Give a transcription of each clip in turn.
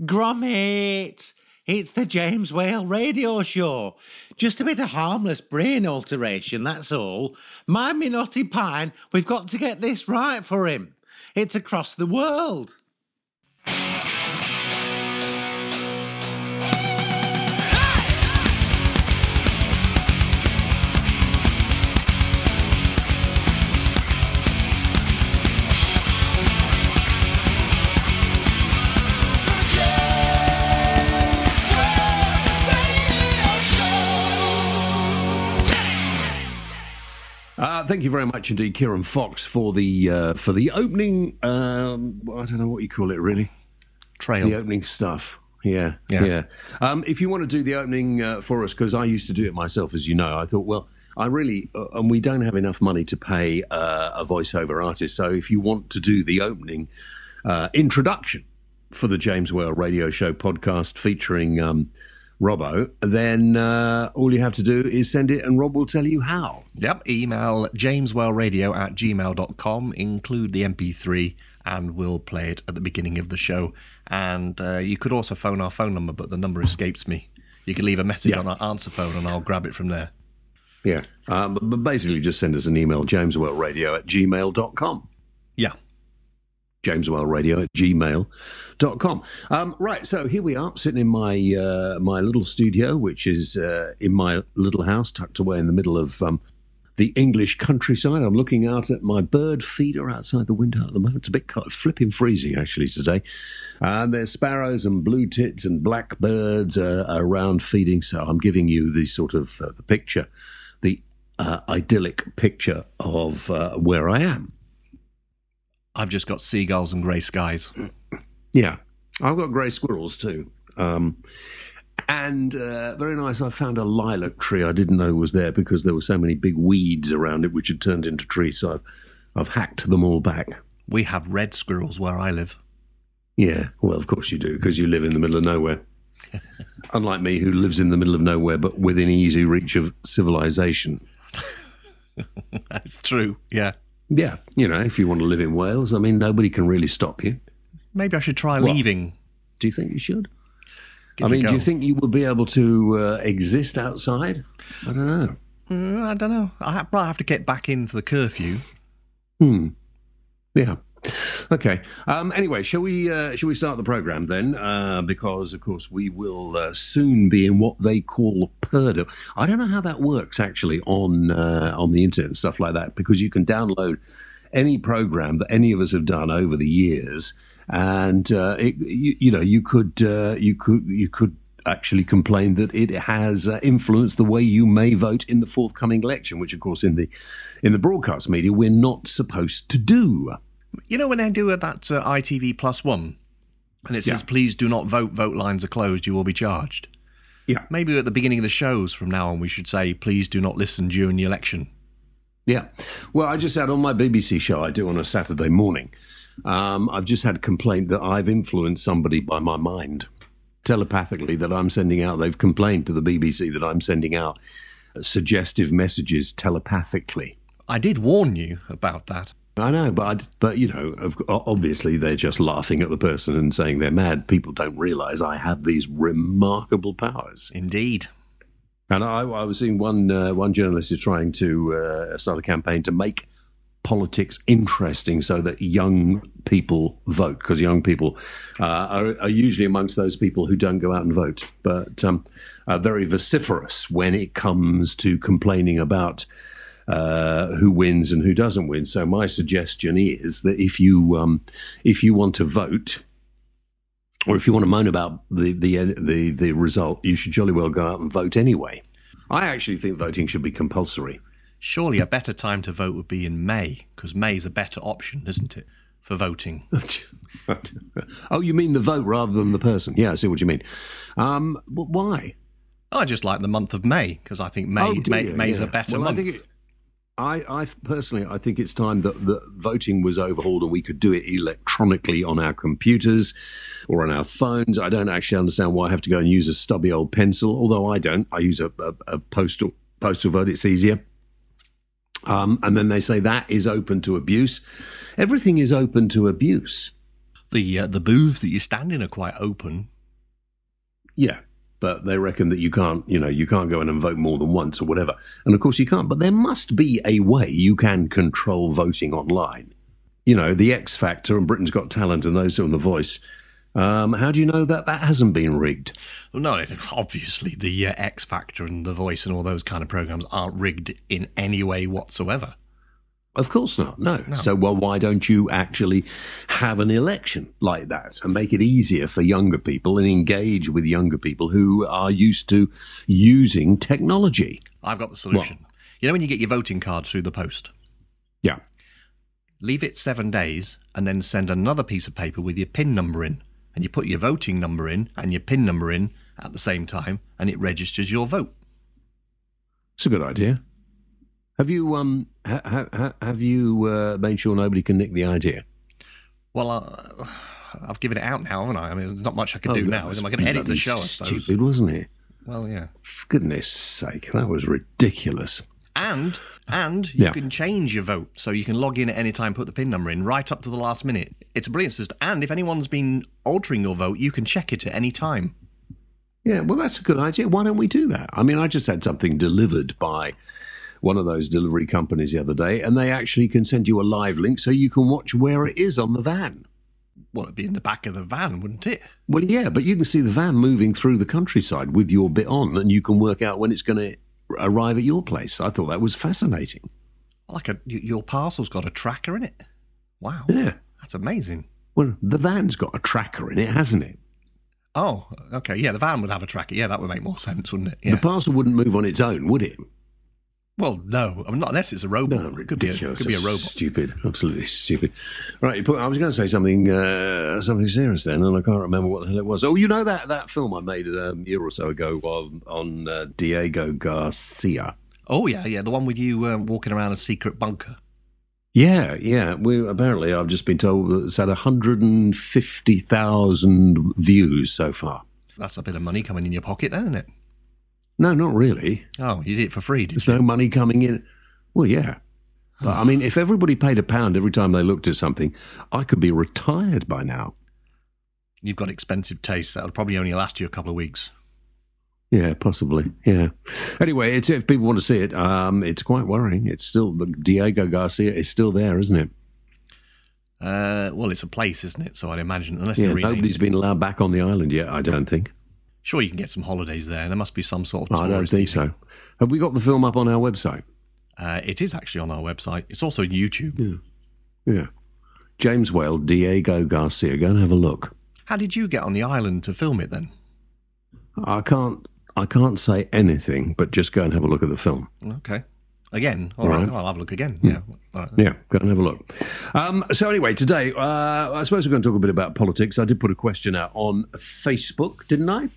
Gromit! It's the James Whale radio show. Just a bit of harmless brain alteration, that's all. Mind me pine, we've got to get this right for him. It's across the world. Thank you very much indeed, Kieran Fox, for the uh, for the opening. Um, I don't know what you call it, really. Trail. The opening stuff. Yeah, Yeah. yeah. Um, if you want to do the opening uh, for us, because I used to do it myself, as you know, I thought, well, I really, uh, and we don't have enough money to pay uh, a voiceover artist. So if you want to do the opening uh, introduction for the James Whale Radio Show podcast featuring um, Robbo, then uh, all you have to do is send it, and Rob will tell you how. Yep, email jameswhaleradio at gmail.com, include the MP3, and we'll play it at the beginning of the show. And uh, you could also phone our phone number, but the number escapes me. You could leave a message Yeah. on our answer phone and I'll grab it from there. Yeah. Um, but, but basically, just send us an email, jameswhaleradio at gmail.com. Yeah. Jameswellradio at gmail.com. Um, right, so here we are, sitting in my uh, my little studio, which is uh, in my little house, tucked away in the middle of um, the English countryside. I'm looking out at my bird feeder outside the window at the moment. It's a bit kind of flipping freezing, actually, today. And there's sparrows and blue tits and blackbirds uh, around feeding, so I'm giving you the sort of uh, the picture, the uh, idyllic picture of uh, where I am. I've just got seagulls and grey skies. Yeah, I've got grey squirrels too. Um, and uh, very nice. I found a lilac tree I didn't know was there because there were so many big weeds around it, which had turned into trees. So I've, I've hacked them all back. We have red squirrels where I live. Yeah, well, of course you do because you live in the middle of nowhere. Unlike me, who lives in the middle of nowhere but within easy reach of civilization. That's true. Yeah. Yeah, you know, if you want to live in Wales, I mean, nobody can really stop you. Maybe I should try What? leaving. Do you think you should? Give I mean, do you think you will be able to uh, exist outside? I don't know. Mm, I don't know. I might have to get back in for the curfew. Hmm. Yeah. Okay. Um, anyway, shall we uh, shall we start the program then? Uh, because of course we will uh, soon be in what they call Purdah. I don't know how that works actually on uh, on the internet and stuff like that. Because you can download any program that any of us have done over the years, and uh, it, you, you know you could uh, you could you could actually complain that it has uh, influenced the way you may vote in the forthcoming election, which of course in the in the broadcast media we're not supposed to do. You know when they do that uh, ITV Plus One, and it says, Yeah. "Please do not vote. Vote lines are closed. You will be charged." Yeah. Maybe at the beginning of the shows from now on, we should say, "Please do not listen during the election." Yeah. Well, I just had on my BBC show I do on a Saturday morning. Um, I've just had a complaint that I've influenced somebody by my mind telepathically that I'm sending out. They've complained to the BBC that I'm sending out suggestive messages telepathically. I did warn you about that. I know, but I, but you know, obviously they're just laughing at the person and saying they're mad. People don't realise I have these remarkable powers. Indeed. And I, I was seeing one uh, one journalist is trying to uh, start a campaign to make politics interesting so that young people vote because young people uh, are, are usually amongst those people who don't go out and vote, but um, are very vociferous when it comes to complaining about uh, who wins and who doesn't win. So my suggestion is that if you um, if you want to vote, or if you want to moan about the the the the result, you should jolly well go out and vote anyway. I actually think voting should be compulsory. Surely a better time to vote would be in May, because May is a better option, isn't it, for voting? oh, you mean the vote rather than the person? Yeah, I see what you mean. Um, why? I just like the month of May because I think May, Oh, May? May's Yeah. a better well, month. I think it, I, I personally, I think it's time that the voting was overhauled and we could do it electronically on our computers or on our phones. I don't actually understand why I have to go and use a stubby old pencil. Although I don't, I use a, a, a postal postal vote. It's easier. Um, and then they say that is open to abuse. Everything is open to abuse. The uh, the booths that you stand in are quite open. Yeah, but they reckon that you can't, you know, you can't go in and vote more than once or whatever. And of course you can't. But there must be a way you can control voting online. You know, the X Factor and Britain's Got Talent and those on The Voice. Um, how do you know that that hasn't been rigged? Well, no, obviously the uh, X Factor and The Voice and all those kind of programs aren't rigged in any way whatsoever. Of course not. No. So, well, why don't you actually have an election like that and make it easier for younger people and engage with younger people who are used to using technology? I've got the solution. You know when you get your voting cards through the post, Yeah. leave it seven days, and then send another piece of paper with your PIN number in, and you put your voting number in and your PIN number in at the same time, and it registers your vote. It's a good idea. Have you um ha- ha- ha- have you uh, made sure nobody can nick the idea? Well, uh, I've given it out now, haven't I? I mean, there's not much I can Oh, do now. Am I going to edit the show? I suppose. Stupid, wasn't it? Well, yeah. For goodness sake, that was ridiculous. And and you Yeah. can change your vote, so you can log in at any time, put the pin number in, right up to the last minute. It's a brilliant system. And if anyone's been altering your vote, you can check it at any time. Yeah, well, that's a good idea. Why don't we do that? I mean, I just had something delivered by one of those delivery companies the other day, and they actually can send you a live link so you can watch where it is on the van. Well, it'd be in the back of the van, wouldn't it? Well, yeah, but you can see the van moving through the countryside with your bit on, and you can work out when it's going to arrive at your place. I thought that was fascinating. Like a your parcel's got a tracker in it. Wow, Yeah. that's amazing. Well, the van's got a tracker in it, hasn't it? Oh, okay. Yeah, the van would have a tracker. Yeah, that would make more sense, wouldn't it? The parcel wouldn't move on its own, would it? Well, no, I mean, not unless it's a robot. No, it could be a, could be a robot. Stupid, absolutely stupid. Right, you put, I was going to say something, uh, something serious then, and I can't remember what the hell it was. Oh, you know that that film I made um, a year or so ago on, on uh, Diego Garcia. Oh yeah, yeah, the one with you um, walking around a secret bunker. Yeah, yeah. We apparently I've just been told that it's had 150,000 views so far. That's a bit of money coming in your pocket, then, isn't it? No, not really. Oh, you did it for free, There's you? no money coming in. Well, yeah. But I mean, if everybody paid a pound every time they looked at something, I could be retired by now. You've got expensive tastes. That'll probably only last you a couple of weeks. Yeah, possibly. Yeah. Anyway, it's if people want to see it, um, it's quite worrying. It's still the Diego Garcia is still there, isn't it? Uh, well, it's a place, isn't it? So I'd imagine, unless Yeah. Nobody's it. been allowed back on the island yet. I don't think. Sure, you can get some holidays there. There must be some sort of. I don't think so. Have we got the film up on our website? Uh, it is actually on our website. It's also on YouTube. Yeah. James Whale, Diego Garcia. Go and have a look. How did you get on the island to film it then? I can't. I can't say anything, but just go and have a look at the film. Okay. Again, all All right. right. I'll have a look again. Yeah. All right. Yeah, go and have a look. Um, so anyway, today uh, I suppose we're going to talk a bit about politics. I did put a question out on Facebook, didn't I?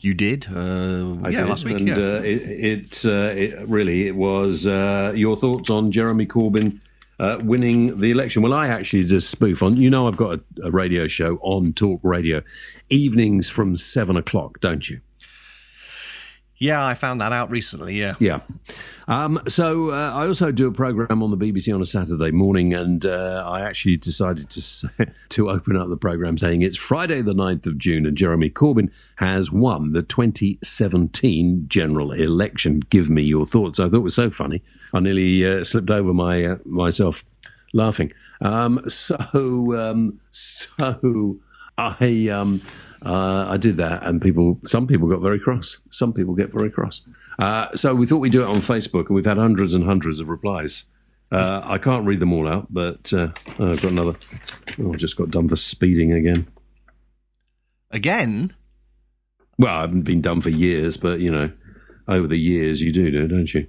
You did. Uh, I yeah, did, last week. and yeah. uh, it, it, uh, it really it was uh, your thoughts on Jeremy Corbyn uh, winning the election. Well, I actually did a spoof on. You know, I've got a, a radio show on Talk Radio, evenings from seven o'clock, don't you? Yeah, I found that out recently. Yeah. Yeah. Um, so uh, I also do a program on the BBC on a Saturday morning, and uh, I actually decided to to open up the program saying it's Friday the 9th of June, and Jeremy Corbyn has won the 2017 general election. Give me your thoughts. I thought it was so funny. I nearly uh, slipped over my uh, myself laughing. Um, so um, so I um, uh, I did that, and people, some people got very cross. Some people get very cross. Uh, so we thought we'd do it on Facebook, and we've had hundreds and hundreds of replies. Uh, I can't read them all out, but uh, oh, I've got another. Oh, I just got done for speeding again. Again. Well, I haven't been done for years, but you know, over the years you do, do don't you?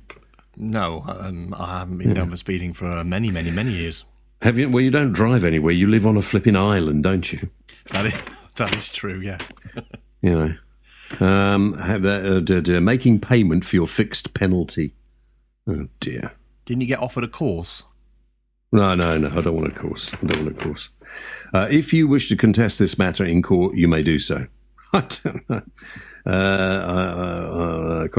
No, um, I haven't been done for speeding for many, many, many years. Have you? Well, you don't drive anywhere. You live on a flipping island, don't you? That is that is true. Yeah. You know, um, have uh, d- d- making payment for your fixed penalty. Oh dear. Didn't you get offered a course? No, no, no. I don't want a course. I don't want a course. Uh, if you wish to contest this matter in court, you may do so. I don't know. Uh, uh, uh, the-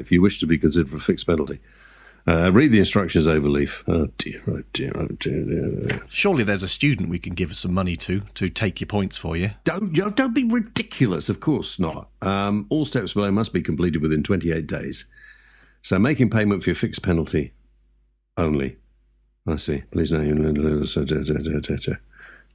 if you wish to be considered for a fixed penalty. Uh, read the instructions over, Leaf. Oh dear, oh dear, oh dear, dear. Surely there's a student we can give some money to to take your points for you. Don't, don't be ridiculous. Of course not. Um, all steps below must be completed within 28 days. So making payment for your fixed penalty only. I see. Please no.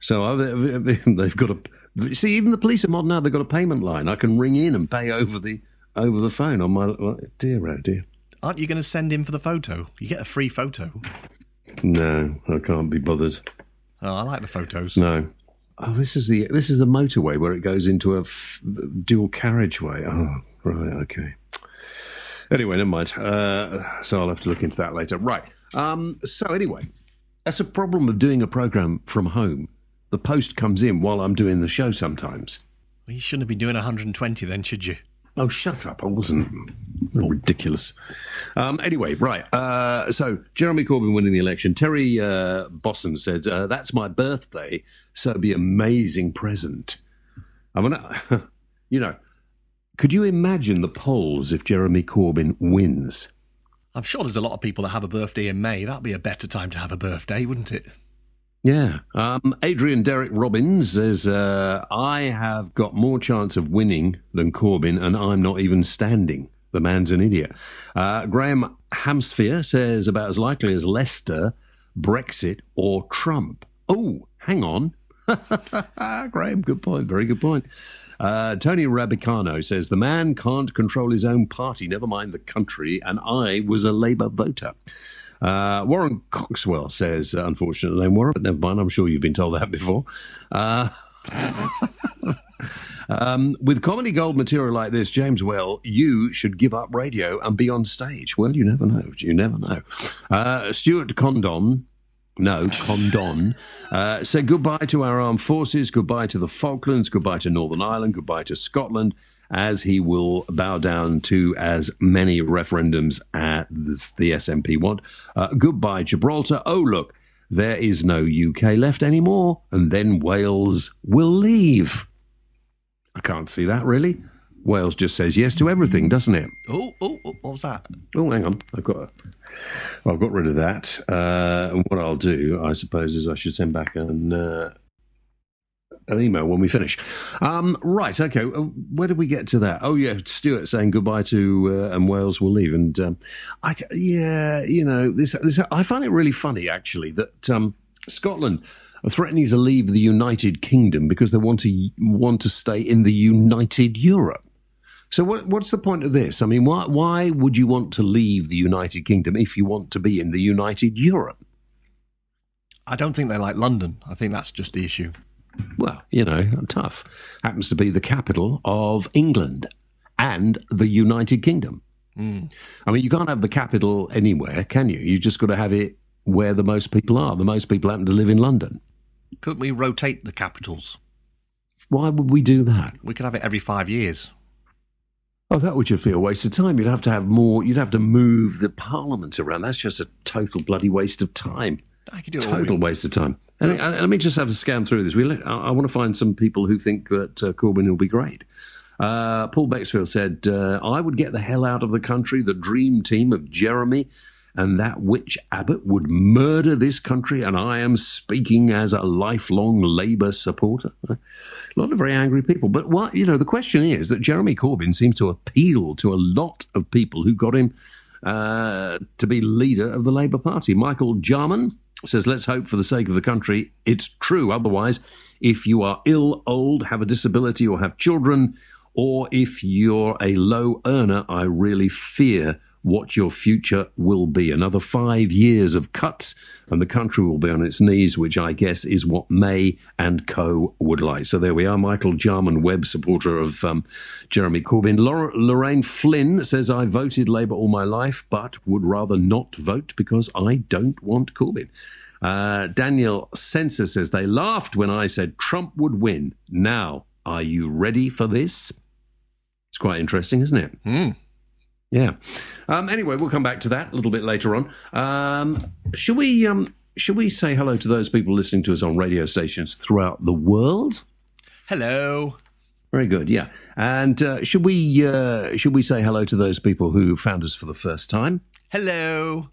So they- they- they've got a. See, even the police are modern now. They've got a payment line. I can ring in and pay over the over the phone on my. Dear, oh dear. Aren't you going to send in for the photo? You get a free photo. No, I can't be bothered. Oh, I like the photos. No. Oh, this is the this is the motorway where it goes into a f- dual carriageway. Oh, right, okay. Anyway, never mind. Uh, so I'll have to look into that later. Right. Um, so anyway, that's a problem of doing a program from home. The post comes in while I'm doing the show sometimes. Well, you shouldn't have been doing 120 then, should you? Oh, shut up! I wasn't. Ridiculous. Um, anyway, right. Uh, so Jeremy Corbyn winning the election. Terry uh, Bosson said, uh, "That's my birthday, so it'd be an amazing present." I mean, you know, could you imagine the polls if Jeremy Corbyn wins? I'm sure there's a lot of people that have a birthday in May. That'd be a better time to have a birthday, wouldn't it? Yeah. Um, Adrian Derek Robbins says, uh, I have got more chance of winning than Corbyn, and I'm not even standing. The man's an idiot. Uh, Graham Hamsphere says, about as likely as Leicester, Brexit, or Trump. Oh, hang on. Graham, good point. Very good point. Uh, Tony Rabicano says, the man can't control his own party, never mind the country, and I was a Labour voter. Uh, Warren Coxwell says, uh, unfortunate name, Warren, but never mind. I'm sure you've been told that before. Uh, um, with comedy gold material like this, James Whale, you should give up radio and be on stage. Well, you never know. You never know. Uh, Stuart Condon. No, Condon. Uh, said goodbye to our armed forces, goodbye to the Falklands, goodbye to Northern Ireland, goodbye to Scotland, as he will bow down to as many referendums as the SNP want. Uh, goodbye, Gibraltar. Oh, look, there is no UK left anymore, and then Wales will leave. I can't see that really. Wales just says yes to everything, doesn't it? Oh, oh, oh what was that? Oh, hang on. I've got, I've got rid of that. Uh, and what I'll do, I suppose, is I should send back an uh, an email when we finish. Um, right. Okay. Uh, Where did we get to that? Oh, yeah. Stuart saying goodbye to uh, and Wales will leave. And um, I, yeah, you know, this, this. I find it really funny actually that um, Scotland are threatening to leave the United Kingdom because they want to want to stay in the United Europe. So what, what's the point of this? I mean, why, why would you want to leave the United Kingdom if you want to be in the United Europe? I don't think they like London. I think that's just the issue. Well, you know, tough. Happens to be the capital of England and the United Kingdom. Hmm. I mean, you can't have the capital anywhere, can you? You just got to have it where the most people are. The most people happen to live in London. Couldn't we rotate the capitals? Why would we do that? We could have it every five years. Oh, that would just be a waste of time. You'd have to have more. You'd have to move the parliament around. That's just a total bloody waste of time. I could do it all Total waste of time. And, and let me just have a scan through this. We, I, I want to find some people who think that uh, Corbyn will be great. Uh, Paul Bexfield said, uh, I would get the hell out of the country. The dream team of Jeremy and that witch Abbott would murder this country, and I am speaking as a lifelong Labour supporter. A lot of very angry people. But what, you know, the question is that Jeremy Corbyn seems to appeal to a lot of people who got him uh, to be leader of the Labour Party. Michael Jarman says, let's hope for the sake of the country it's true. Otherwise, if you are ill, old, have a disability, or have children, or if you're a low earner, I really fear what your future will be. Another five years of cuts, and the country will be on its knees, which I guess is what May and Co. would like. So there we are. Michael Jarman, web supporter of um, Jeremy Corbyn. Laura, Lorraine Flynn says, I voted Labour all my life, but would rather not vote because I don't want Corbyn. Uh, Daniel Sensor says, they laughed when I said Trump would win. Now, are you ready for this? It's quite interesting, isn't it? Hmm. Yeah. Um, anyway, we'll come back to that a little bit later on. Um, shall we? Um, shall we say hello to those people listening to us on radio stations throughout the world? Hello. Very good. Yeah. And uh, should we? Uh, should we say hello to those people who found us for the first time? Hello.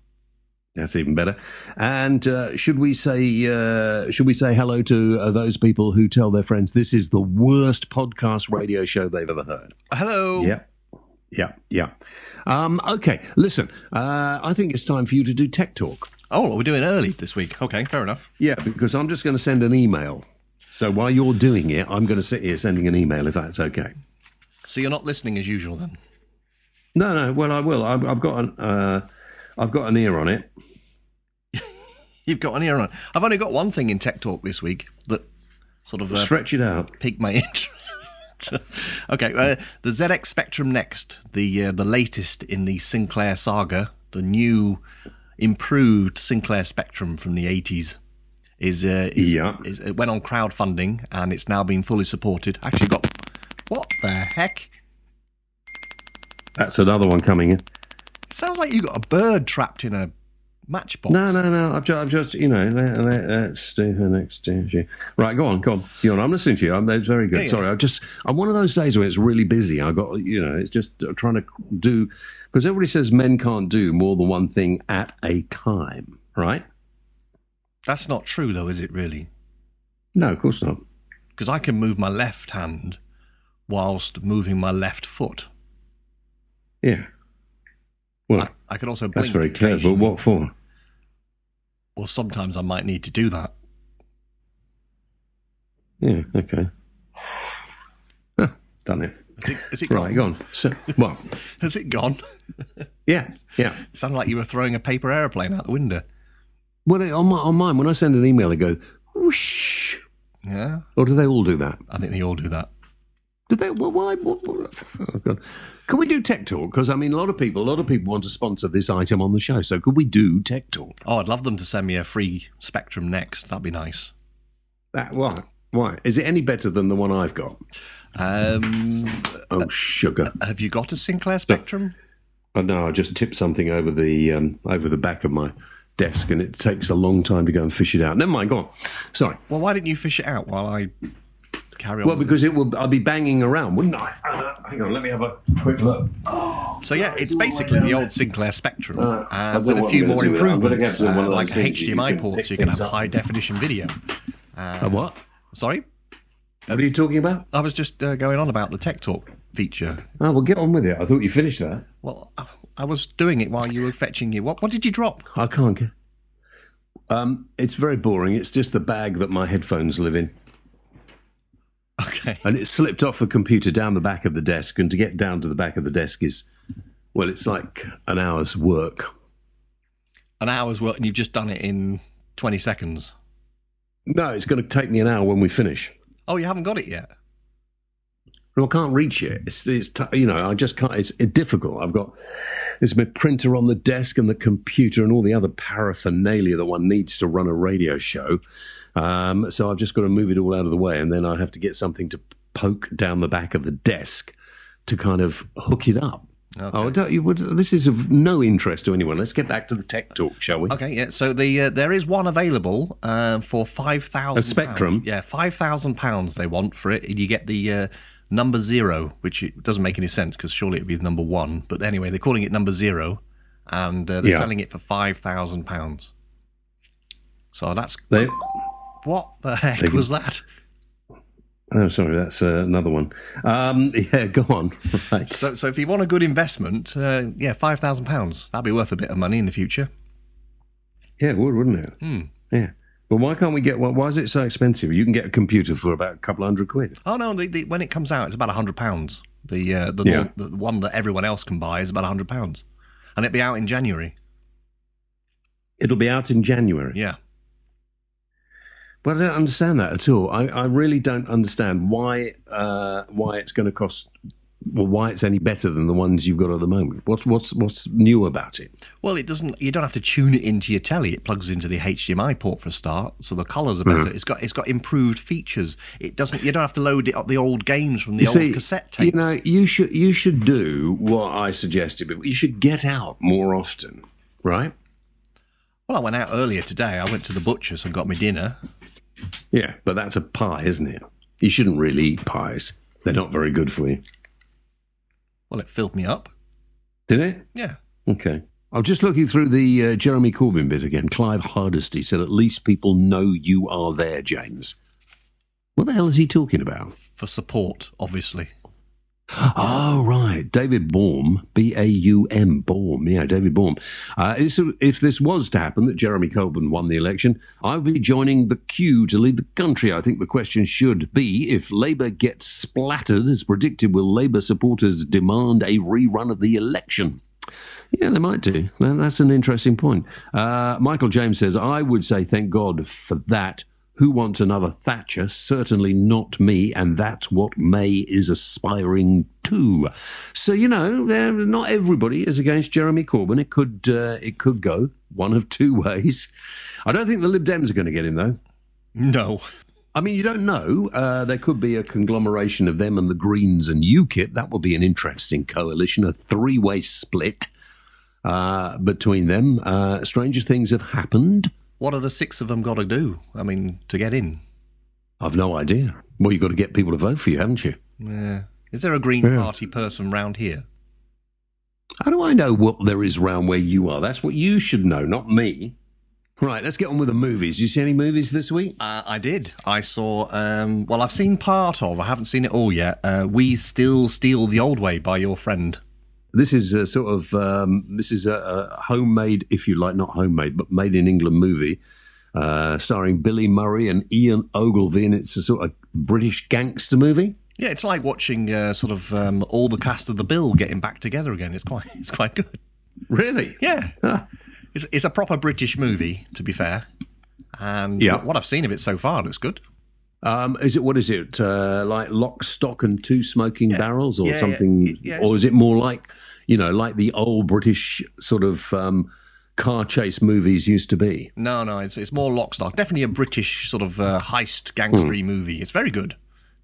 That's even better. And uh, should we say uh, should we say hello to uh, those people who tell their friends this is the worst podcast radio show they've ever heard? Hello. Yeah. Yeah, yeah. Um, okay, listen. Uh, I think it's time for you to do tech talk. Oh, we're doing early this week. Okay, fair enough. Yeah, because I'm just going to send an email. So while you're doing it, I'm going to sit here sending an email if that's okay. So you're not listening as usual then? No, no. Well, I will. I've, I've got an uh, I've got an ear on it. You've got an ear on. I've only got one thing in Tech Talk this week that sort of uh, Stretch it out. piqued my interest. okay, uh, the ZX Spectrum Next, the uh, the latest in the Sinclair saga, the new improved Sinclair Spectrum from the 80s, is, uh, is, Yeah. is it went on crowdfunding and it's now been fully supported. Actually, got what the heck? That's another one coming in. Sounds like you got a bird trapped in a matchbox. No, no, no. I've just, I've just you know, let, let's do her next issue. Right, go on, go on. You're on? I'm listening to you. I'm, it's very good. Yeah, yeah. Sorry, I just, I'm one of those days where it's really busy. I got, you know, it's just uh, trying to do because everybody says men can't do more than one thing at a time, right? That's not true, though, is it really? No, of course not. Because I can move my left hand whilst moving my left foot. Yeah. Well, I, I can also that's very clear. But what for? Well, sometimes I might need to do that. Yeah. Okay. Huh, done it. Has it, has it Right, gone? go. So, well, Has it gone? yeah, yeah. It sounded like you were throwing a paper aeroplane out the window. Well, on my on mine, when I send an email, it goes whoosh. Yeah, Or do they all do that? I think they all do that. Do they? Well, why? Oh God. Can we do tech talk? Because I mean, a lot of people, a lot of people want to sponsor this item on the show. So could we do tech talk? Oh, I'd love them to send me a free Spectrum next. That'd be nice. That why? Why is it any better than the one I've got? Um, Oh sugar! have you got a Sinclair Spectrum? Oh no, I just tipped something over the um, over the back of my desk, and it takes a long time to go and fish it out. Never mind. Go on. Sorry. Well, why didn't you fish it out while I carry on? Well, because it will. I'll be banging around, wouldn't I? Uh, hang on. Let me have a quick look. so yeah, it's basically the old Sinclair Spectrum Uh, uh, with a few more do with it. I'm gonna improvements, get to one uh, like those things that you HDMI can ports, pick so you can have up. high definition video. a what? Sorry, What are you talking about? I was just uh, going on about the Tech Talk feature. Oh, well, get on with it. I thought you finished that. Well, I- I was doing it while you were fetching it. What, what did you drop? I can't get. Um, it's very boring. It's just the bag that my headphones live in, Okay. and it slipped off the computer down the back of the desk. And to get down to the back of the desk is, well, it's like an hour's work. An hour's work, and you've just done it in 20 seconds. No, it's going to take me an hour when we finish. Oh, you haven't got it yet? I can't reach it. It's, it's t- you know, I just can't. It's, it's difficult. I've got there's my printer on the desk and the computer and all the other paraphernalia that one needs to run a radio show. Um, so I've just got to move it all out of the way, and then I have to get something to poke down the back of the desk to kind of hook it up. Okay. Oh, don't you, would, this is of no interest to anyone. Let's get back to the tech talk, shall we? Okay, yeah. So the uh, there is one available uh, for five thousand. A Spectrum? Yeah, five thousand pounds they want for it. And you get the uh, number zero, which it doesn't make any sense because surely it'd be the number one. But anyway, they're calling it number zero, and uh, they're Yeah. selling it for five thousand pounds. So that's They, what the heck They- was that? oh, sorry, that's uh, another one. Um, yeah, go on. Right. So, so if you want a good investment, uh, yeah, five thousand pounds. That'd be worth a bit of money in the future. Yeah, it would, wouldn't it? Hmm. Yeah. But why can't we get one? Why is it so expensive? You can get a computer for about a couple hundred quid. Oh no, the, the, when it comes out, it's about a hundred pounds. The uh, the, Yeah. the one that everyone else can buy is about a hundred pounds, and it'll be out in January. It'll be out in January. Yeah. But I don't understand that at all. I, I really don't understand why uh, why it's going to cost. Well, why it's any better than the ones you've got at the moment? What's what's what's new about it? Well, it doesn't. You don't have to tune it into your telly. It plugs into the HDMI port for a start, so the colours are better. Mm-hmm. It's got it's got improved features. It doesn't. You don't have to load it, up the old games from the You old see, cassette tapes. You know, you should you should do what I suggested, but you should get out more often, right? well, I went out earlier today. I went to the butcher's and got my dinner. Yeah, but that's a pie, isn't it? You shouldn't really eat pies. They're not very good for you. Well, it filled me up. Did it? Yeah. Okay. I'm just looking through the uh, Jeremy Corbyn bit again. Clive Hardesty said, "At least people know you are there, James." What the hell is he talking about? For support, obviously. Oh, right. David Baum, B A U M, Baum. Yeah, David Baum. Uh, if, this was to happen, that Jeremy Corbyn won the election, I would be joining the queue to leave the country. I think the question should be if Labour gets splattered as predicted, will Labour supporters demand a rerun of the election? Yeah, they might do. That's an interesting point. Uh, Michael James says, I would say thank God for that. Who wants another Thatcher? Certainly not me, and that's what May is aspiring to. So you know, not everybody is against Jeremy Corbyn. It could uh, it could go one of two ways. I don't think the Lib Dems are going to get him though. No. I mean, you don't know. Uh, there could be a conglomeration of them and the Greens and UKIP. That would be an interesting coalition, a three way split uh, between them. Uh, stranger things have happened. What are the six of them got to do? I mean, to get in? I've no idea. Well, you've got to get people to vote for you, haven't you? Yeah. Is there a Green yeah. Party person round here? How do I know what there is round where you are? That's what you should know, not me. Right, let's get on with the movies. Did you see any movies this week? Uh, I did. I saw, um, well, I've seen part of, I haven't seen it all yet. Uh, we Still Steal the Old Way by your friend. This is a sort of um, this is a, a, homemade, if you like, not homemade, but made in England movie, uh, starring Billy Murray and Ian Ogilvy, and it's a sort of British gangster movie. Yeah, it's like watching uh, sort of um, all the cast of the Bill getting back together again. It's quite it's quite good. Really? Yeah. It's, it's a proper British movie, to be fair. And yeah. what I've seen of it so far looks good. Um, is it what is it uh, like lock, stock, and two smoking yeah. barrels, or yeah, something, yeah. or is it more like you know, like the old British sort of um, car chase movies used to be. No, no, it's it's more lock stock. Definitely a British sort of uh, heist gangstery mm. movie. It's very good.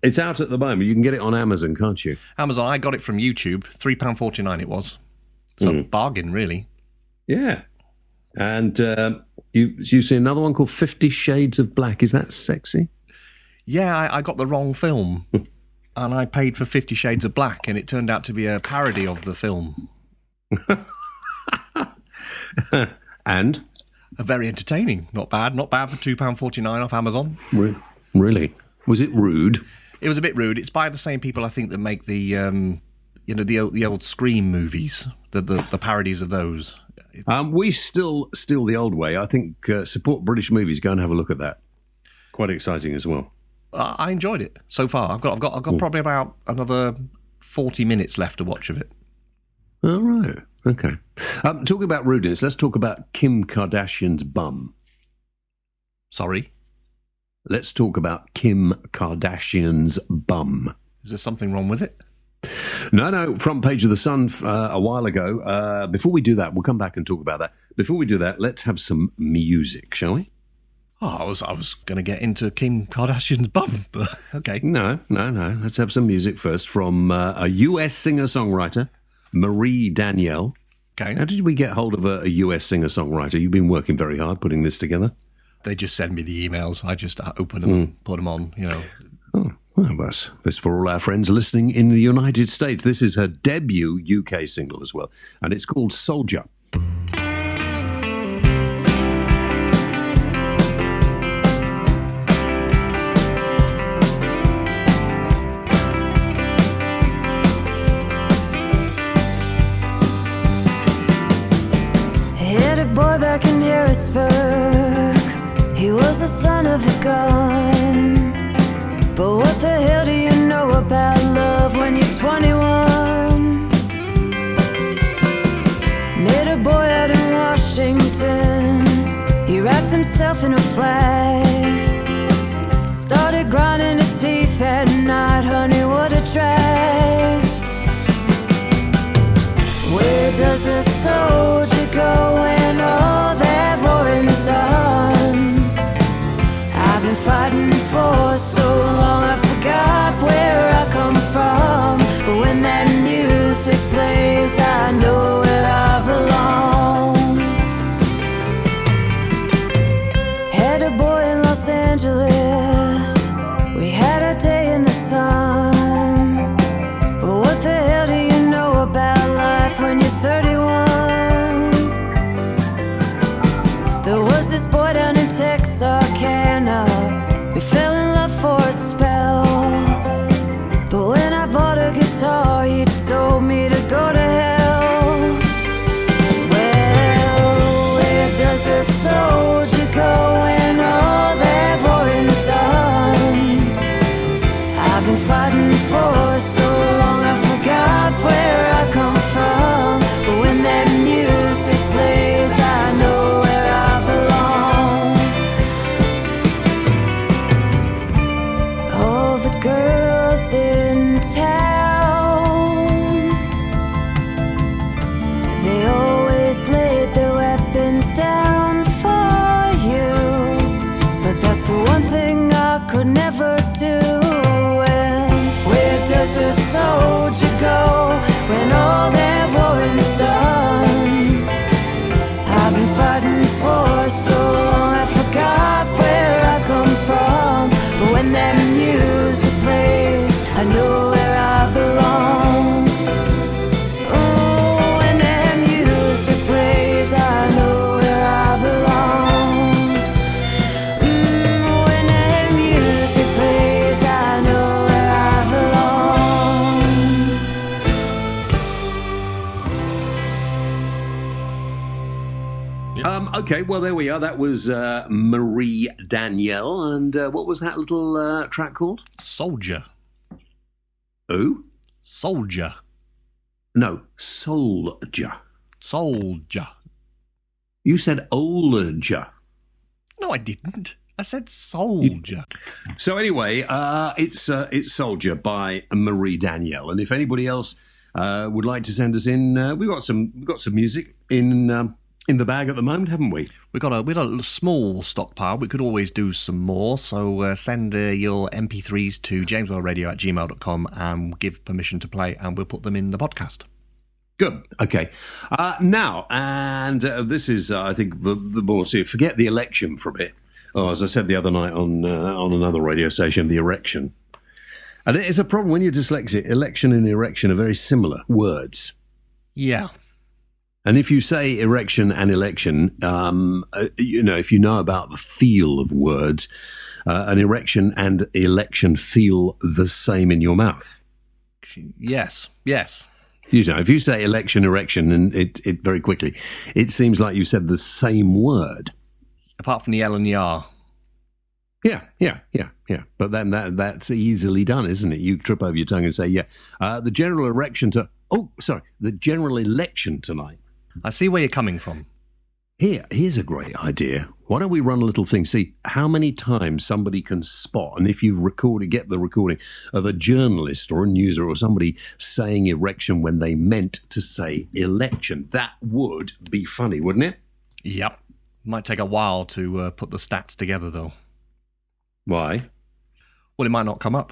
It's out at the moment. You can get it on Amazon, can't you? Amazon. I got it from YouTube. Three pound forty nine. It was. So mm. bargain, really. Yeah. And uh, you you see another one called Fifty Shades of Black. Is that sexy? Yeah, I, I got the wrong film. and I paid for Fifty Shades of Black, and it turned out to be a parody of the film. and very entertaining. Not bad. Not bad for two pound forty nine off Amazon. Re- really? Was it rude? It was a bit rude. It's by the same people I think that make the um, you know the the old Scream movies, the the, the parodies of those. Um, we still steal the old way. I think uh, support British movies. Go and have a look at that. Quite exciting as well. I enjoyed it so far. I've got I've got I've got mm. probably about another forty minutes left to watch of it. All right. Okay. Um, talking about rudeness, let's talk about Kim Kardashian's bum. Sorry. Let's talk about Kim Kardashian's bum. Is there something wrong with it? No, no. Front page of the Sun uh, a while ago. Uh, before we do that, we'll come back and talk about that. Before we do that, let's have some music, shall we? Oh, I was I was going to get into Kim Kardashian's bum, but okay. No, no, no. Let's have some music first from uh, a US singer songwriter, Marie Danielle. Okay. How did we get hold of a, a US singer songwriter? You've been working very hard putting this together. They just send me the emails. I just uh, open them, mm. put them on. You know. Oh, well, that's, that's for all our friends listening in the United States. This is her debut UK single as well, and it's called Soldier. Of. But what the hell do you know about love when you're 21? Met a boy out in Washington. He wrapped himself in a flag. I know when all their warring's okay, well, there we are. That was uh, Marie Danielle. And uh, what was that little uh, track called? Soldier. Who? Soldier. No, Soldier. Soldier. You said Olger. No, I didn't. I said soldier. So anyway, uh, it's uh, it's Soldier by Marie Danielle, and if anybody else uh, would like to send us in, uh, we've got some we've got some music in um, in the bag at the moment, haven't we? We've got a we've got a small stockpile. We could always do some more. So uh, send uh, your MP3s to jameswhaleradio at gmail.com and give permission to play, and we'll put them in the podcast. Good. Okay. Uh, now, and uh, this is, uh, I think, the, the more see. Forget the election for a bit. Oh, as I said the other night on uh, on another radio station, the erection. And it is a problem when you're dyslexic. Election and erection are very similar words. Yeah. And if you say erection and election, um, uh, you know, if you know about the feel of words, uh, an erection and election feel the same in your mouth. Yes. Yes. You know, if you say election, erection, and it, it very quickly, it seems like you said the same word. Apart from the L and the R. Yeah, yeah, yeah, yeah. But then that that's easily done, isn't it? You trip over your tongue and say, "Yeah." Uh, the general erection to oh, sorry, the general election tonight. I see where you're coming from. Here, here's a great idea. Why don't we run a little thing? See how many times somebody can spot, and if you record it, get the recording of a journalist or a newser or somebody saying erection when they meant to say election. That would be funny, wouldn't it? Yep. Might take a while to uh, put the stats together, though. Why? Well, it might not come up.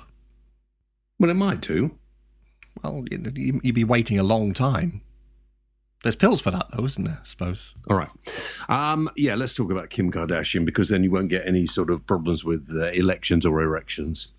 Well, it might do. Well, you- you- you'd be waiting a long time. There's pills for that, though, isn't there? I suppose. All right. Um, yeah, let's talk about Kim Kardashian because then you won't get any sort of problems with uh, elections or erections.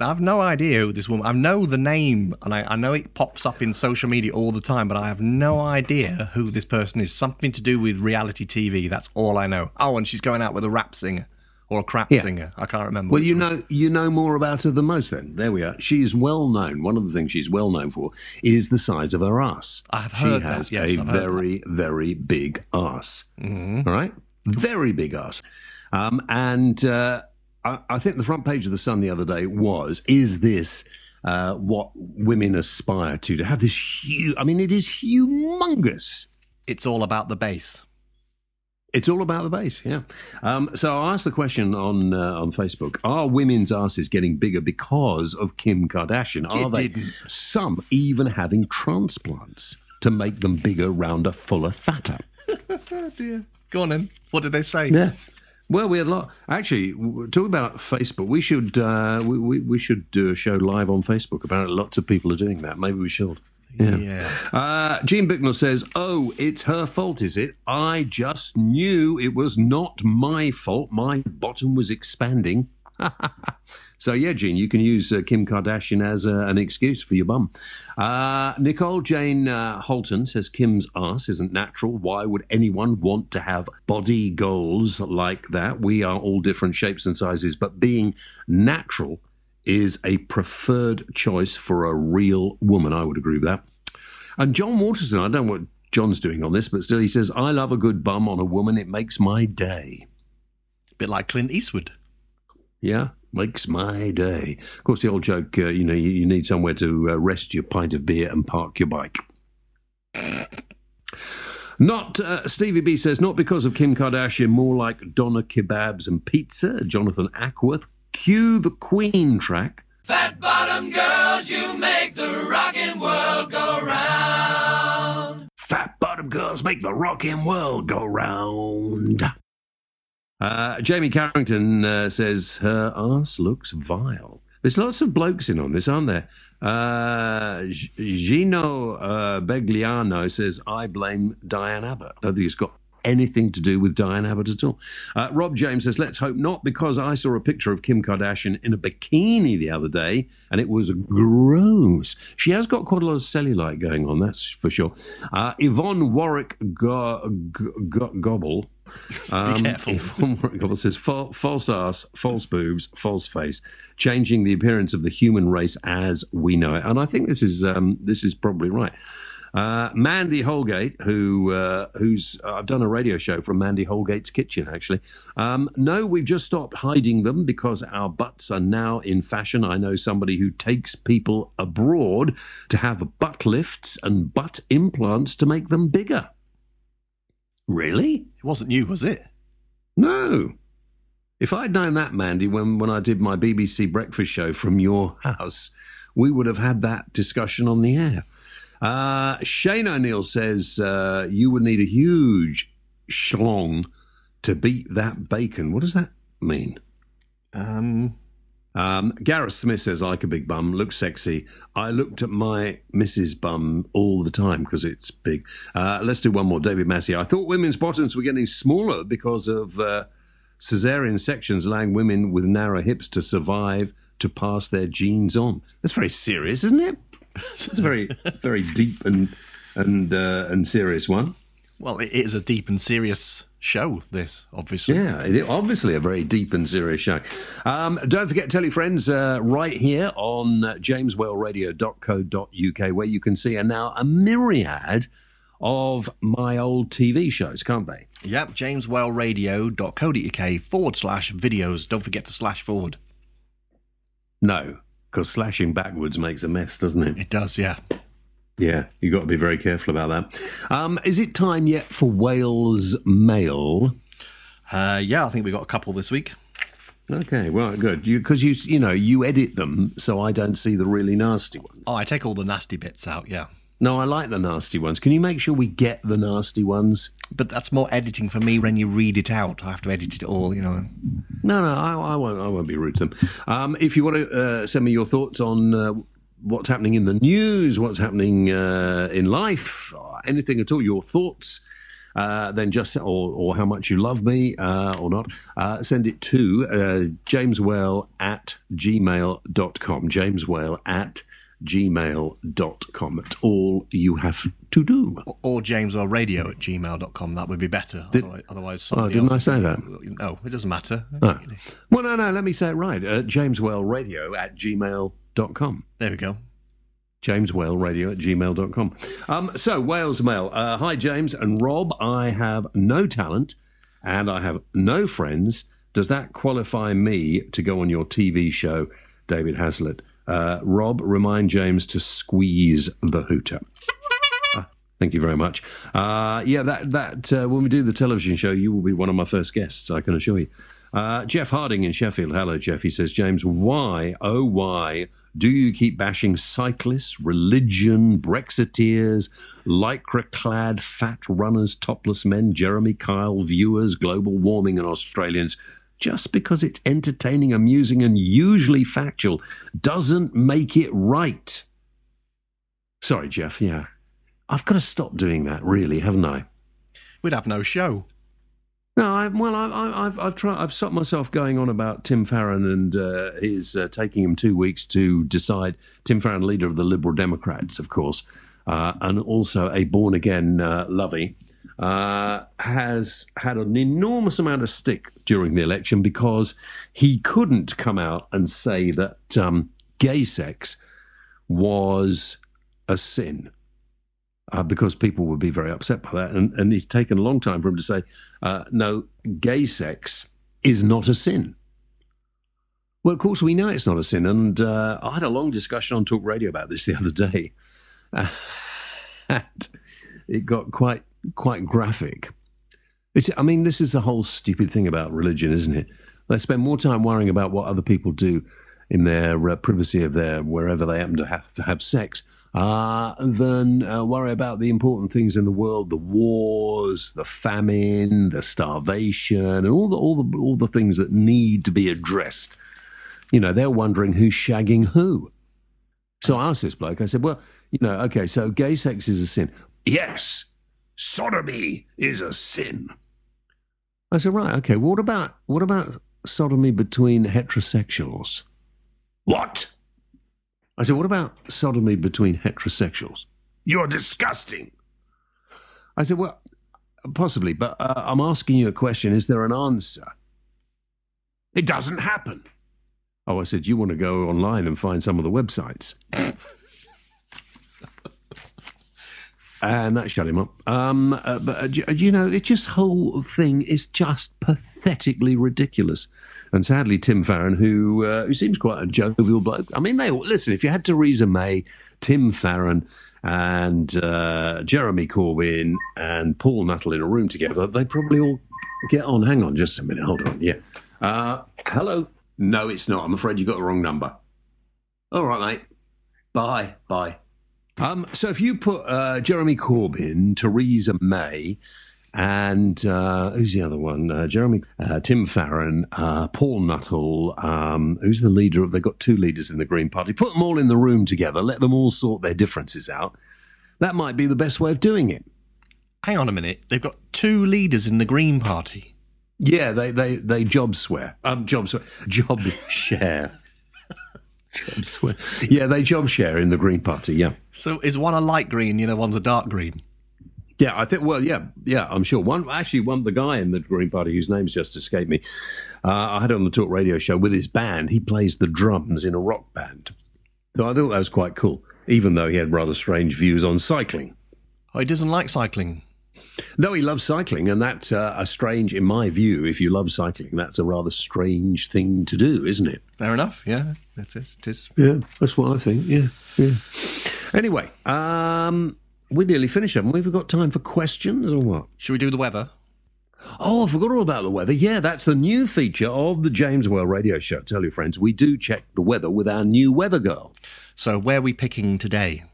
Now, I've no idea who this woman. I know the name, and I, I know it pops up in social media all the time, but I have no idea who this person is. Something to do with reality TV. That's all I know. Oh, and she's going out with a rap singer or a crap Yeah. singer. I can't remember. Well, you one. know, you know more about her than most. Then there we are. She is well known. One of the things she's well known for is the size of her ass. I have heard she that, has yes, a very, very big ass. Mhm. All right, very big ass. Um, and uh, I, I think the front page of the Sun the other day was: Is this uh, what women aspire to? To have this huge? I mean, it is humongous. It's all about the bass. It's all about the base, yeah. Um, so I asked the question on uh, on Facebook: Are women's asses getting bigger because of Kim Kardashian? Are they? Some even having transplants to make them bigger, rounder, fuller, fatter. Oh dear. Go on then. What did they say? Yeah. Well, we had a lot. Actually, talking about Facebook. We should uh, we, we we should do a show live on Facebook. Apparently, lots of people are doing that. Maybe we should. Yeah. Yeah. Uh, Jean Bicknell says, "Oh, it's her fault, is it? I just knew it was not my fault. My bottom was expanding." so yeah, Jean, you can use uh, Kim Kardashian as uh, an excuse for your bum. Uh, Nicole Jane uh, Holton says Kim's ass isn't natural. Why would anyone want to have body goals like that? We are all different shapes and sizes, but being natural is a preferred choice for a real woman. I would agree with that. And John Waterson, I don't know what John's doing on this, but still he says, I love a good bum on a woman. It makes my day. A bit like Clint Eastwood. Yeah, makes my day. Of course, the old joke, uh, you know, you, you need somewhere to uh, rest your pint of beer and park your bike. Not, uh, Stevie B says, not because of Kim Kardashian, more like Doner Kebabs and Pizza. Jonathan Ackworth, cue the Queen track. Fat bottom girls, you make the rockin' world go round. Fat bottom girls make the rockin' world go round. Uh, Jamie Carrington uh, says her ass looks vile. There's lots of blokes in on this, aren't there? Uh, Gino uh, Begliano says, I blame Diane Abbott. I don't think it's got anything to do with Diane Abbott at all. Uh, Rob James says, let's hope not, because I saw a picture of Kim Kardashian in a bikini the other day, and it was gross. She has got quite a lot of cellulite going on, that's for sure. Uh, Yvonne Warwick Go- Go- Go- Gobble. Um, careful. Yvonne Warwick Gobble says, false ass, false boobs, false face, changing the appearance of the human race as we know it. And I think this is um, this is probably right. Uh, Mandy Holgate, who uh, who's I've done a radio show from Mandy Holgate's kitchen actually. Um, no, we've just stopped hiding them because our butts are now in fashion. I know somebody who takes people abroad to have butt lifts and butt implants to make them bigger. Really? It wasn't you, was it? No. If I'd known that, Mandy, when, when I did my BBC breakfast show from your house, we would have had that discussion on the air. Uh, Shane O'Neill says uh, you would need a huge schlong to beat that bacon. What does that mean? Um, Um, Gareth Smith says, I like a big bum, looks sexy. I looked at my Mrs. Bum all the time because it's big. Uh, let's do one more. David Massey. I thought women's bottoms were getting smaller because of uh, cesarean sections allowing women with narrow hips to survive to pass their genes on. That's very serious, isn't it? It's a very, very deep and and uh, and serious one. well, it is a deep and serious show, this, obviously. Yeah, it is obviously a very deep and serious show. Um, don't forget to tell your friends uh, right here on jameswhaleradio.co.uk where you can see a, now a myriad of my old TV shows, can't they? Yep, jameswhaleradio.co.uk forward slash videos. Don't forget to slash forward. No, because slashing backwards makes a mess, doesn't it? It does, yeah. Yeah, you've got to be very careful about that. Um, is it time yet for Whale's Mail? Uh, yeah, I think we got a couple this week. Okay, well, good. Because you, you know, you edit them, so I don't see the really nasty ones. Oh, I take all the nasty bits out, yeah. No, I like the nasty ones. Can you make sure we get the nasty ones? But that's more editing for me when you read it out. I have to edit it all, you know. No, no, I, I won't. I won't be rude to them. Um, if you want to uh, send me your thoughts on uh, what's happening in the news, what's happening uh, in life, anything at all, your thoughts. Uh, then just or, or how much you love me uh, or not, uh, send it to uh, jameswhale at gmail.com. Jameswhale at gmail.com. That's all you have to do. Or james or radio at gmail.com. That would be better. Did- otherwise, Oh, didn't I say that? No, it doesn't matter. Oh. Well, no, no, let me say it right. Uh, jameswhaleradio at gmail.com. There we go. James Whale radio at gmail.com. Um, so, Whale's Mail. Uh, hi, James and Rob. I have no talent and I have no friends. Does that qualify me to go on your TV show, David Hazlitt? Uh, Rob, remind James to squeeze the hooter. Ah, Thank you very much. Uh, yeah, that that uh, when we do the television show, you will be one of my first guests. I can assure you. Uh, Jeff Harding in Sheffield. Hello, Jeff. He says, James, why, oh, why do you keep bashing cyclists, religion, Brexiteers, lycra clad fat runners, topless men, Jeremy Kyle, viewers, global warming, and Australians? Just because it's entertaining, amusing, and usually factual doesn't make it right. Sorry, Jeff. Yeah. I've got to stop doing that, really, haven't I? We'd have no show. No, I, well, I, I, I've I've tried. I've stopped myself going on about Tim Farron and uh, his uh, taking him two weeks to decide. Tim Farron, leader of the Liberal Democrats, of course, uh, and also a born again uh, lovey, uh, has had an enormous amount of stick during the election because he couldn't come out and say that um, gay sex was a sin uh, because people would be very upset by that. And, and it's taken a long time for him to say, uh, no, gay sex is not a sin. Well, of course, we know it's not a sin. And uh, I had a long discussion on talk radio about this the other day. and it got quite quite graphic. It's, I mean, this is the whole stupid thing about religion, isn't it? They spend more time worrying about what other people do in their uh, privacy of their wherever they happen to have to have sex, uh, than uh, worry about the important things in the world: the wars, the famine, the starvation, and all the all the all the things that need to be addressed. You know, they're wondering who's shagging who. So I asked this bloke. I said, "Well, you know, okay, so gay sex is a sin. Yes, sodomy is a sin." I said, "Right, okay. What about what about sodomy between heterosexuals?" What? I said, "What about sodomy between heterosexuals?" You're disgusting. I said, "Well, possibly, but uh, I'm asking you a question. Is there an answer?" It doesn't happen. Oh, I said, you want to go online and find some of the websites. and that shut him up. Um, uh, but, uh, uh, you know, it just whole thing is just pathetically ridiculous. And sadly, Tim Farron, who uh, who seems quite a jovial bloke. I mean, they listen. If you had Theresa May, Tim Farron, and uh, Jeremy Corbyn and Paul Nuttall in a room together, they'd probably all get on. Hang on, just a minute. Hold on. Yeah. Uh, hello. No, it's not. I'm afraid you got the wrong number. All right, mate. Bye. Bye. Um, so if you put uh, Jeremy Corbyn, Theresa May, and uh, who's the other one? Uh, Jeremy, uh, Tim Farron, uh, Paul Nuttall. Um, who's the leader of? They've got two leaders in the Green Party. Put them all in the room together. Let them all sort their differences out. That might be the best way of doing it. Hang on a minute. They've got two leaders in the Green Party. Yeah, they they they job swear. Um, job swear. Job share. Yeah, they job share in the Green Party. Yeah. So is one a light green, you know, one's a dark green? Yeah, I think. Well, yeah, yeah, I'm sure. One actually, one the guy in the Green Party whose name's just escaped me. Uh, I had on the talk radio show with his band. He plays the drums in a rock band. So I thought that was quite cool, even though he had rather strange views on cycling. Oh, he doesn't like cycling. No, he loves cycling, and that's uh, a strange, in my view. If you love cycling, that's a rather strange thing to do, isn't it? Fair enough. Yeah, it is. It is. Yeah, that's what I think. Yeah, yeah. Anyway, um, we nearly finished, haven't we? We've got time for questions or what? Should we do the weather? Oh, I forgot all about the weather. Yeah, that's the new feature of the James Whale Radio Show. Tell your friends, we do check the weather with our new weather girl. So where are we picking today?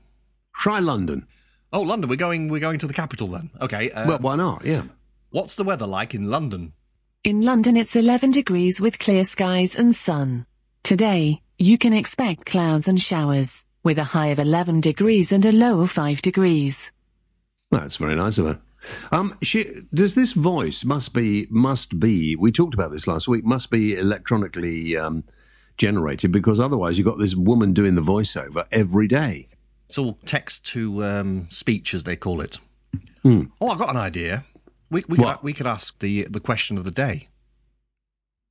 Try London. Oh, London. We're going. We're going to the capital then. Okay. Uh, well, why not? Yeah. what's the weather like in London? In London, it's 11 degrees with clear skies and sun. Today, you can expect clouds and showers, with a high of 11 degrees and a low of 5 degrees. That's very nice of her. Um, she, does this voice must be must be? We talked about this last week. Must be electronically um, generated because otherwise you've got this woman doing the voiceover every day. It's all text to um, speech, as they call it. Hmm. Oh, I've got an idea. We we could, we could ask the the question of the day.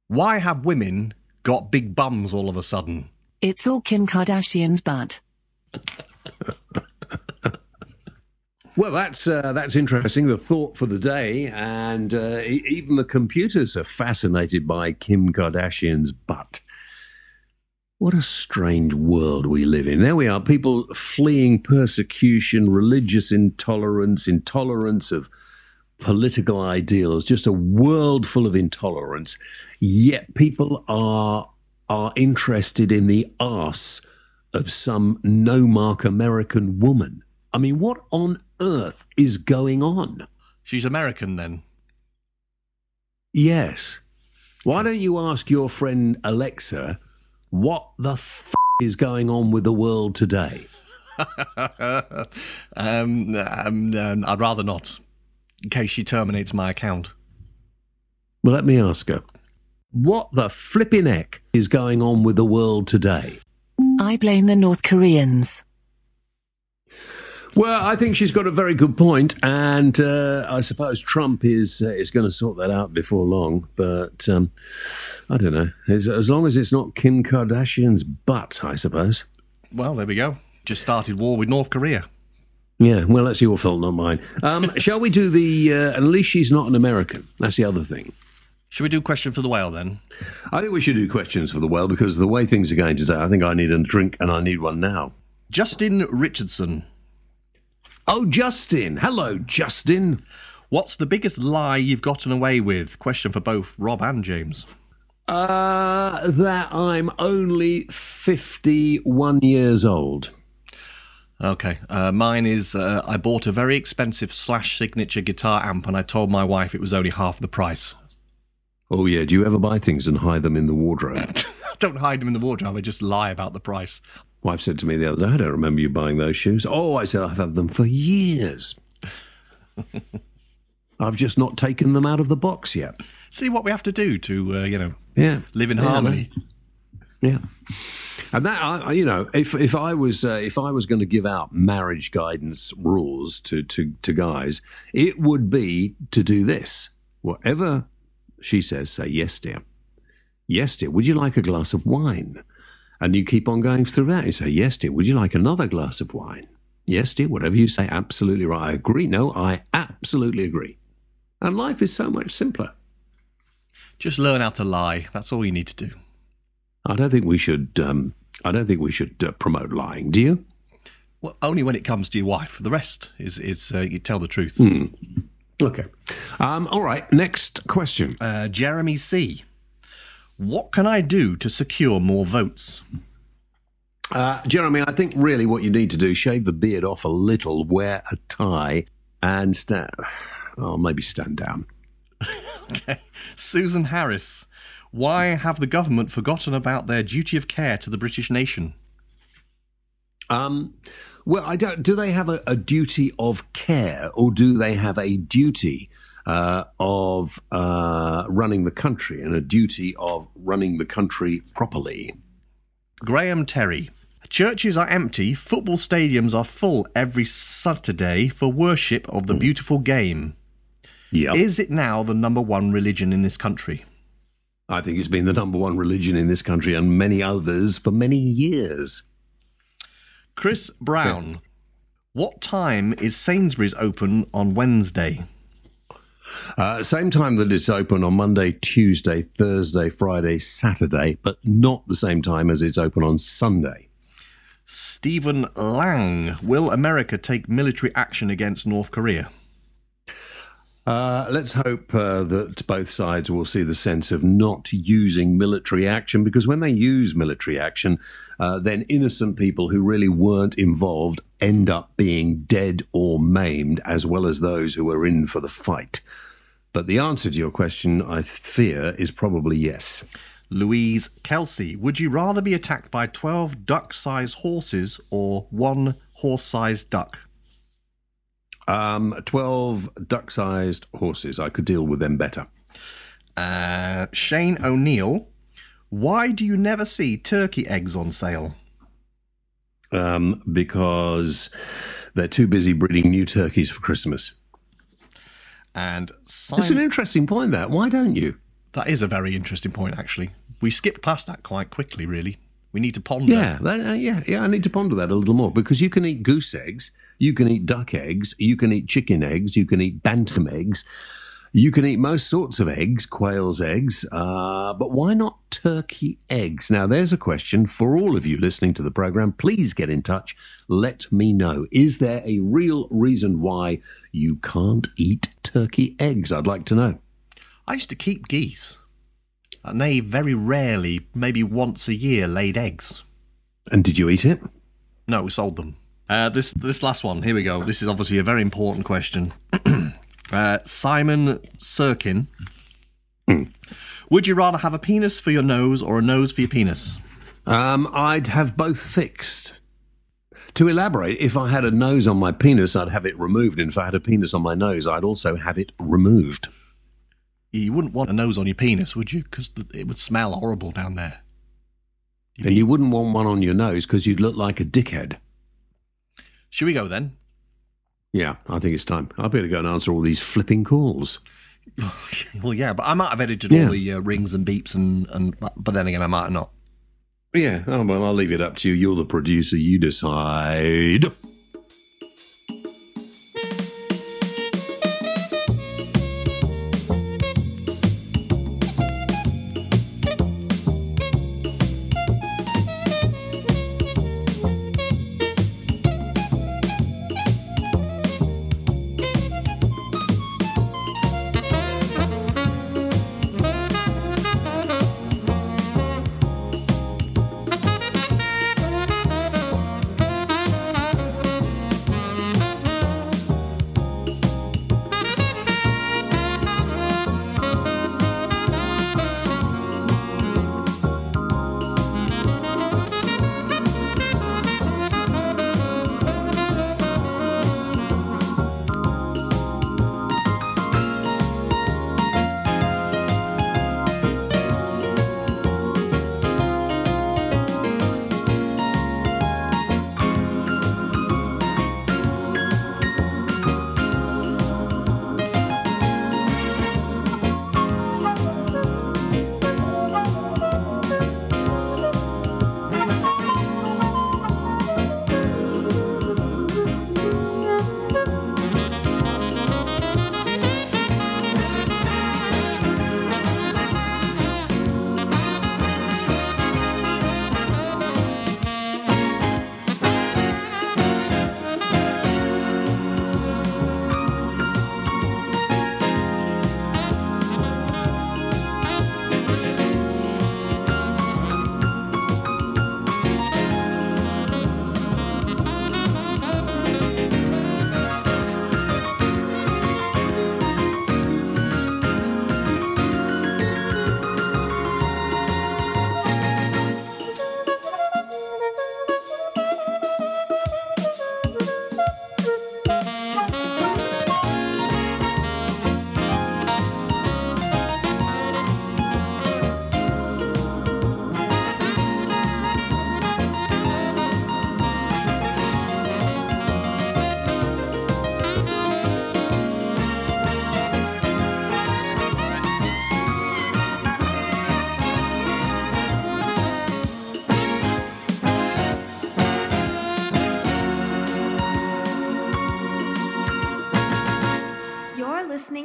Why have women got big bums all of a sudden? It's all Kim Kardashian's butt. Well, that's uh, that's interesting. The thought for the day, and uh, e- even the computers are fascinated by Kim Kardashian's butt. What a strange world we live in. There we are, people fleeing persecution, religious intolerance, intolerance of political ideals, just a world full of intolerance. Yet people are are interested in the arse of some no mark American woman. I mean, what on earth is going on? She's American then. Yes. Why don't you ask your friend Alexa what the f- is going on with the world today? um, um, um, I'd rather not, in case she terminates my account. Well, let me ask her. What the flipping heck is going on with the world today? I blame the North Koreans. Well, I think she's got a very good point, and uh, I suppose Trump is uh, is going to sort that out before long. But um, I don't know. As, as long as it's not Kim Kardashian's butt, I suppose. Well, there we go. Just started war with North Korea. Yeah, well, that's your fault, not mine. Um, shall we do the? Uh, at least she's not an American. That's the other thing. Should we do question for the whale then? I think we should do questions for the whale because the way things are going today, I think I need a drink and I need one now. Justin Richardson. Oh, Justin. Hello, Justin. What's the biggest lie you've gotten away with? Question for both Rob and James. Uh, that I'm only 51 years old. Okay, uh, mine is uh, I bought a very expensive Slash signature guitar amp and I told my wife it was only half the price. Oh, yeah. Do you ever buy things and hide them in the wardrobe? I don't hide them in the wardrobe, I just lie about the price. Wife said to me the other day, I don't remember you buying those shoes. Oh, I said, I've had them for years. I've just not taken them out of the box yet. See what we have to do to, uh, you know, Yeah. live in Yeah, harmony. Yeah, and that I, you know, if if I was uh, if I was going to give out marriage guidance rules to to to guys, it would be to do this. Whatever she says, say yes, dear. Yes, dear. Would you like a glass of wine? And you keep on going through that. You say yes, dear. Would you like another glass of wine? Yes, dear. Whatever you say, absolutely right. I agree. No, I absolutely agree. And life is so much simpler. Just learn how to lie. That's all you need to do. I don't think we should. Um, I don't think we should uh, promote lying. Do you? Well, only when it comes to your wife. The rest is is uh, you tell the truth. Okay. Um, all right. Next question. Uh, Jeremy C. What can I do to secure more votes? Uh, Jeremy, I think really what you need to do shave the beard off a little, wear a tie, and stand. Oh, maybe stand down. okay. Susan Harris. Why have the government forgotten about their duty of care to the British nation? Um, well, I don't. Do they have a, a duty of care, or do they have a duty uh, of uh, running the country and a duty of running the country properly? Graham Terry. Churches are empty, football stadiums are full every Saturday for worship of the beautiful game. Yeah, Is it now the number one religion in this country? I think it's been the number one religion in this country and many others for many years. Chris Brown. What time is Sainsbury's open on Wednesday? Uh, same time that it's open on Monday, Tuesday, Thursday, Friday, Saturday, but not the same time as it's open on Sunday. Stephen Lang. Will America take military action against North Korea? Uh, let's hope uh, that both sides will see the sense of not using military action because when they use military action, uh, then innocent people who really weren't involved end up being dead or maimed, as well as those who were in for the fight. But the answer to your question, I fear, is probably yes. Louise Kelsey. Would you rather be attacked by 12 duck sized horses or one horse sized duck? Um, 12 duck sized horses. I could deal with them better. Uh, Shane O'Neill. Why do you never see turkey eggs on sale? Um, because they're too busy breeding new turkeys for Christmas. And It's an interesting point, that. Why don't you? That is a very interesting point, actually. We skipped past that quite quickly, really. We need to ponder. Yeah, that, uh, yeah, yeah. I need to ponder that a little more because you can eat goose eggs, you can eat duck eggs, you can eat chicken eggs, you can eat bantam eggs, you can eat most sorts of eggs, quail's eggs. Uh, but why not turkey eggs? Now, there's a question for all of you listening to the program. Please get in touch. Let me know. Is there a real reason why you can't eat turkey eggs? I'd like to know. I used to keep geese. And they very rarely, maybe once a year, laid eggs. And did you eat it? No, we sold them. Uh, this this last one. Here we go. This is obviously a very important question. uh, Simon Sirkin. Would you rather have a penis for your nose or a nose for your penis? Um, I'd have both fixed. To elaborate, if I had a nose on my penis, I'd have it removed. And if I had a penis on my nose, I'd also have it removed. You wouldn't want a nose on your penis, would you? Because it would smell horrible down there. You'd And be- you wouldn't want one on your nose because you'd look like a dickhead. Should we go then? Yeah, I think it's time. I better go and answer all these flipping calls. well, yeah, but I might have edited Yeah. all the uh, rings and beeps, and, and but then again, I might not. Yeah, oh, well, I'll leave it up to you. You're the producer. You decide.